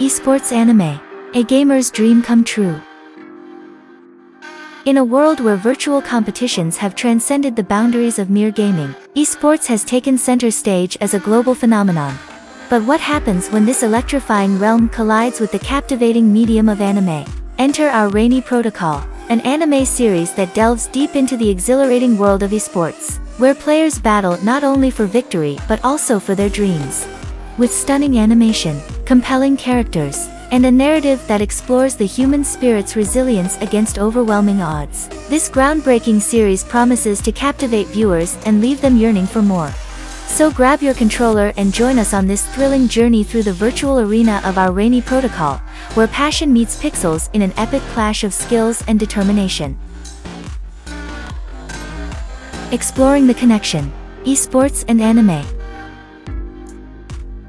Esports anime. A gamer's dream come true. In a world where virtual competitions have transcended the boundaries of mere gaming, esports has taken center stage as a global phenomenon. But what happens when this electrifying realm collides with the captivating medium of anime? Enter our Rainy Protocol, an anime series that delves deep into the exhilarating world of esports, where players battle not only for victory but also for their dreams. With stunning animation, compelling characters, and a narrative that explores the human spirit's resilience against overwhelming odds. This groundbreaking series promises to captivate viewers and leave them yearning for more. So grab your controller and join us on this thrilling journey through the virtual arena of our Rainy Protocol, where passion meets pixels in an epic clash of skills and determination. Exploring the connection. Esports and anime.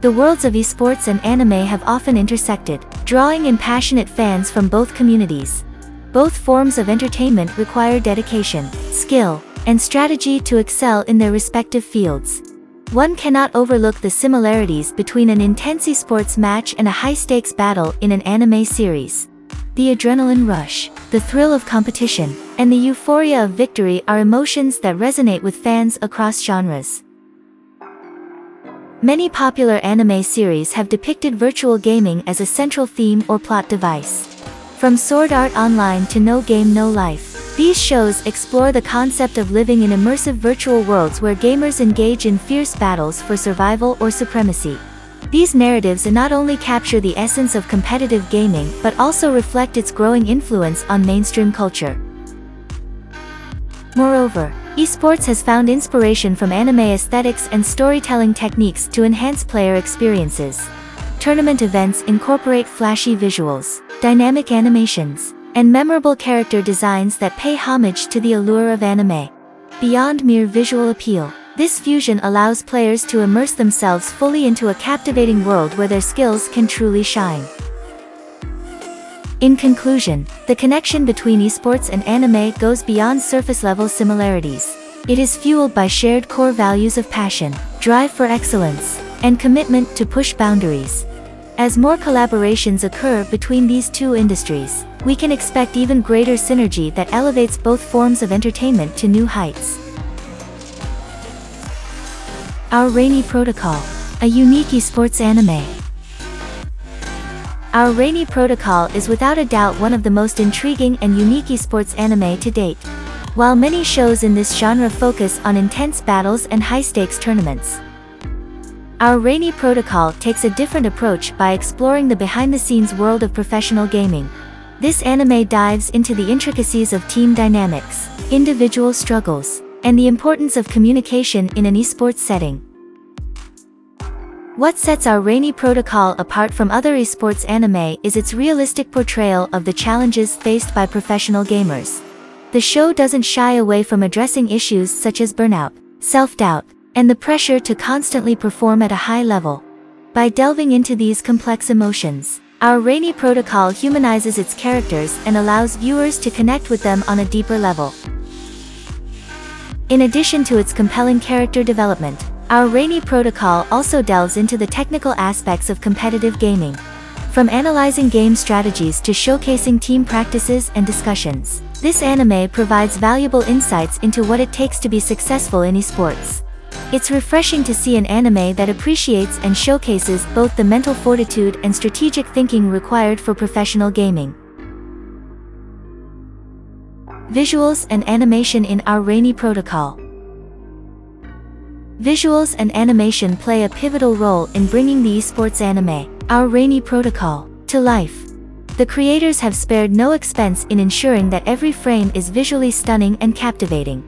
The worlds of esports and anime have often intersected, drawing in passionate fans from both communities. Both forms of entertainment require dedication, skill, and strategy to excel in their respective fields. One cannot overlook the similarities between an intense esports match and a high-stakes battle in an anime series. The adrenaline rush, the thrill of competition, and the euphoria of victory are emotions that resonate with fans across genres. Many popular anime series have depicted virtual gaming as a central theme or plot device. From Sword Art Online to No Game No Life, these shows explore the concept of living in immersive virtual worlds where gamers engage in fierce battles for survival or supremacy. These narratives not only capture the essence of competitive gaming but also reflect its growing influence on mainstream culture. Moreover, esports has found inspiration from anime aesthetics and storytelling techniques to enhance player experiences. Tournament events incorporate flashy visuals, dynamic animations, and memorable character designs that pay homage to the allure of anime. Beyond mere visual appeal, this fusion allows players to immerse themselves fully into a captivating world where their skills can truly shine. In conclusion, the connection between esports and anime goes beyond surface-level similarities. It is fueled by shared core values of passion, drive for excellence, and commitment to push boundaries. As more collaborations occur between these two industries, we can expect even greater synergy that elevates both forms of entertainment to new heights. Our Rainy Protocol, a unique esports anime. Our Rainy Protocol is without a doubt one of the most intriguing and unique esports anime to date. While many shows in this genre focus on intense battles and high-stakes tournaments, our Rainy Protocol takes a different approach by exploring the behind-the-scenes world of professional gaming. This anime dives into the intricacies of team dynamics, individual struggles, and the importance of communication in an esports setting. What sets our Rainy Protocol apart from other esports anime is its realistic portrayal of the challenges faced by professional gamers. The show doesn't shy away from addressing issues such as burnout, self-doubt, and the pressure to constantly perform at a high level. By delving into these complex emotions, our Rainy Protocol humanizes its characters and allows viewers to connect with them on a deeper level. In addition to its compelling character development, our Rainy Protocol also delves into the technical aspects of competitive gaming. From analyzing game strategies to showcasing team practices and discussions, this anime provides valuable insights into what it takes to be successful in esports. It's refreshing to see an anime that appreciates and showcases both the mental fortitude and strategic thinking required for professional gaming. Visuals and animation in our Rainy Protocol Visuals and animation play a pivotal role in bringing the esports anime, Our Rainy Protocol, to life. The creators have spared no expense in ensuring that every frame is visually stunning and captivating.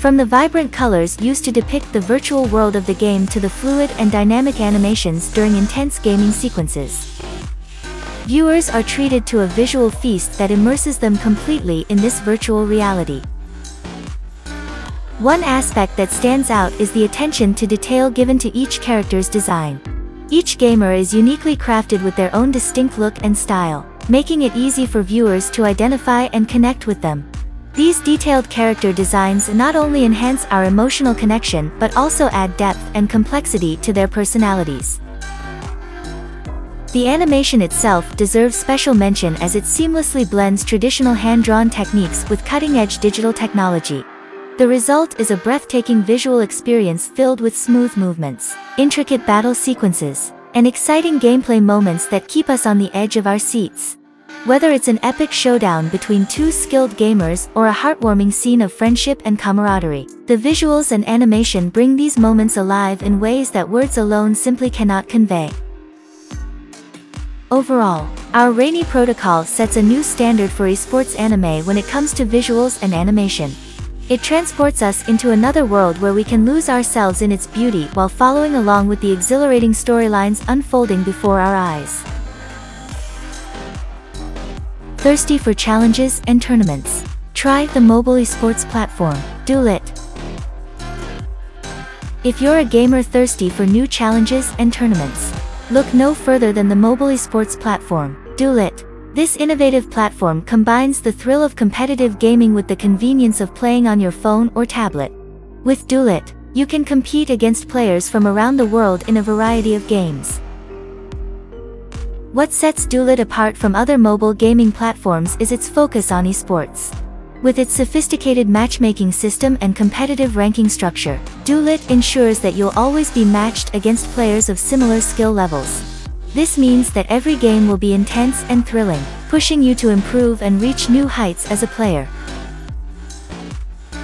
From the vibrant colors used to depict the virtual world of the game to the fluid and dynamic animations during intense gaming sequences. Viewers are treated to a visual feast that immerses them completely in this virtual reality. One aspect that stands out is the attention to detail given to each character's design. Each gamer is uniquely crafted with their own distinct look and style, making it easy for viewers to identify and connect with them. These detailed character designs not only enhance our emotional connection but also add depth and complexity to their personalities. The animation itself deserves special mention as it seamlessly blends traditional hand-drawn techniques with cutting-edge digital technology. The result is a breathtaking visual experience filled with smooth movements, intricate battle sequences, and exciting gameplay moments that keep us on the edge of our seats. Whether it's an epic showdown between two skilled gamers or a heartwarming scene of friendship and camaraderie, the visuals and animation bring these moments alive in ways that words alone simply cannot convey. Overall, our Rainy Protocol sets a new standard for esports anime when it comes to visuals and animation. It transports us into another world where we can lose ourselves in its beauty while following along with the exhilarating storylines unfolding before our eyes. Thirsty for challenges and tournaments? Try the mobile esports platform, Duelit. If you're a gamer thirsty for new challenges and tournaments, look no further than the mobile esports platform, Duelit. This innovative platform combines the thrill of competitive gaming with the convenience of playing on your phone or tablet. With Duelit, you can compete against players from around the world in a variety of games. What sets Duelit apart from other mobile gaming platforms is its focus on esports. With its sophisticated matchmaking system and competitive ranking structure, Duelit ensures that you'll always be matched against players of similar skill levels. This means that every game will be intense and thrilling, pushing you to improve and reach new heights as a player.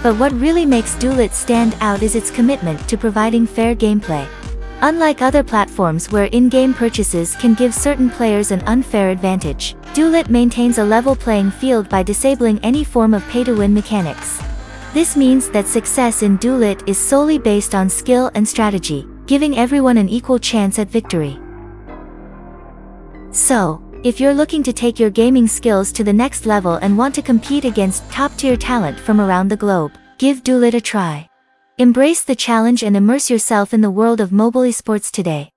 But what really makes Duelit stand out is its commitment to providing fair gameplay. Unlike other platforms where in-game purchases can give certain players an unfair advantage, Duelit maintains a level playing field by disabling any form of pay-to-win mechanics. This means that success in Duelit is solely based on skill and strategy, giving everyone an equal chance at victory. So, if you're looking to take your gaming skills to the next level and want to compete against top-tier talent from around the globe, give Duelit a try. Embrace the challenge and immerse yourself in the world of mobile esports today.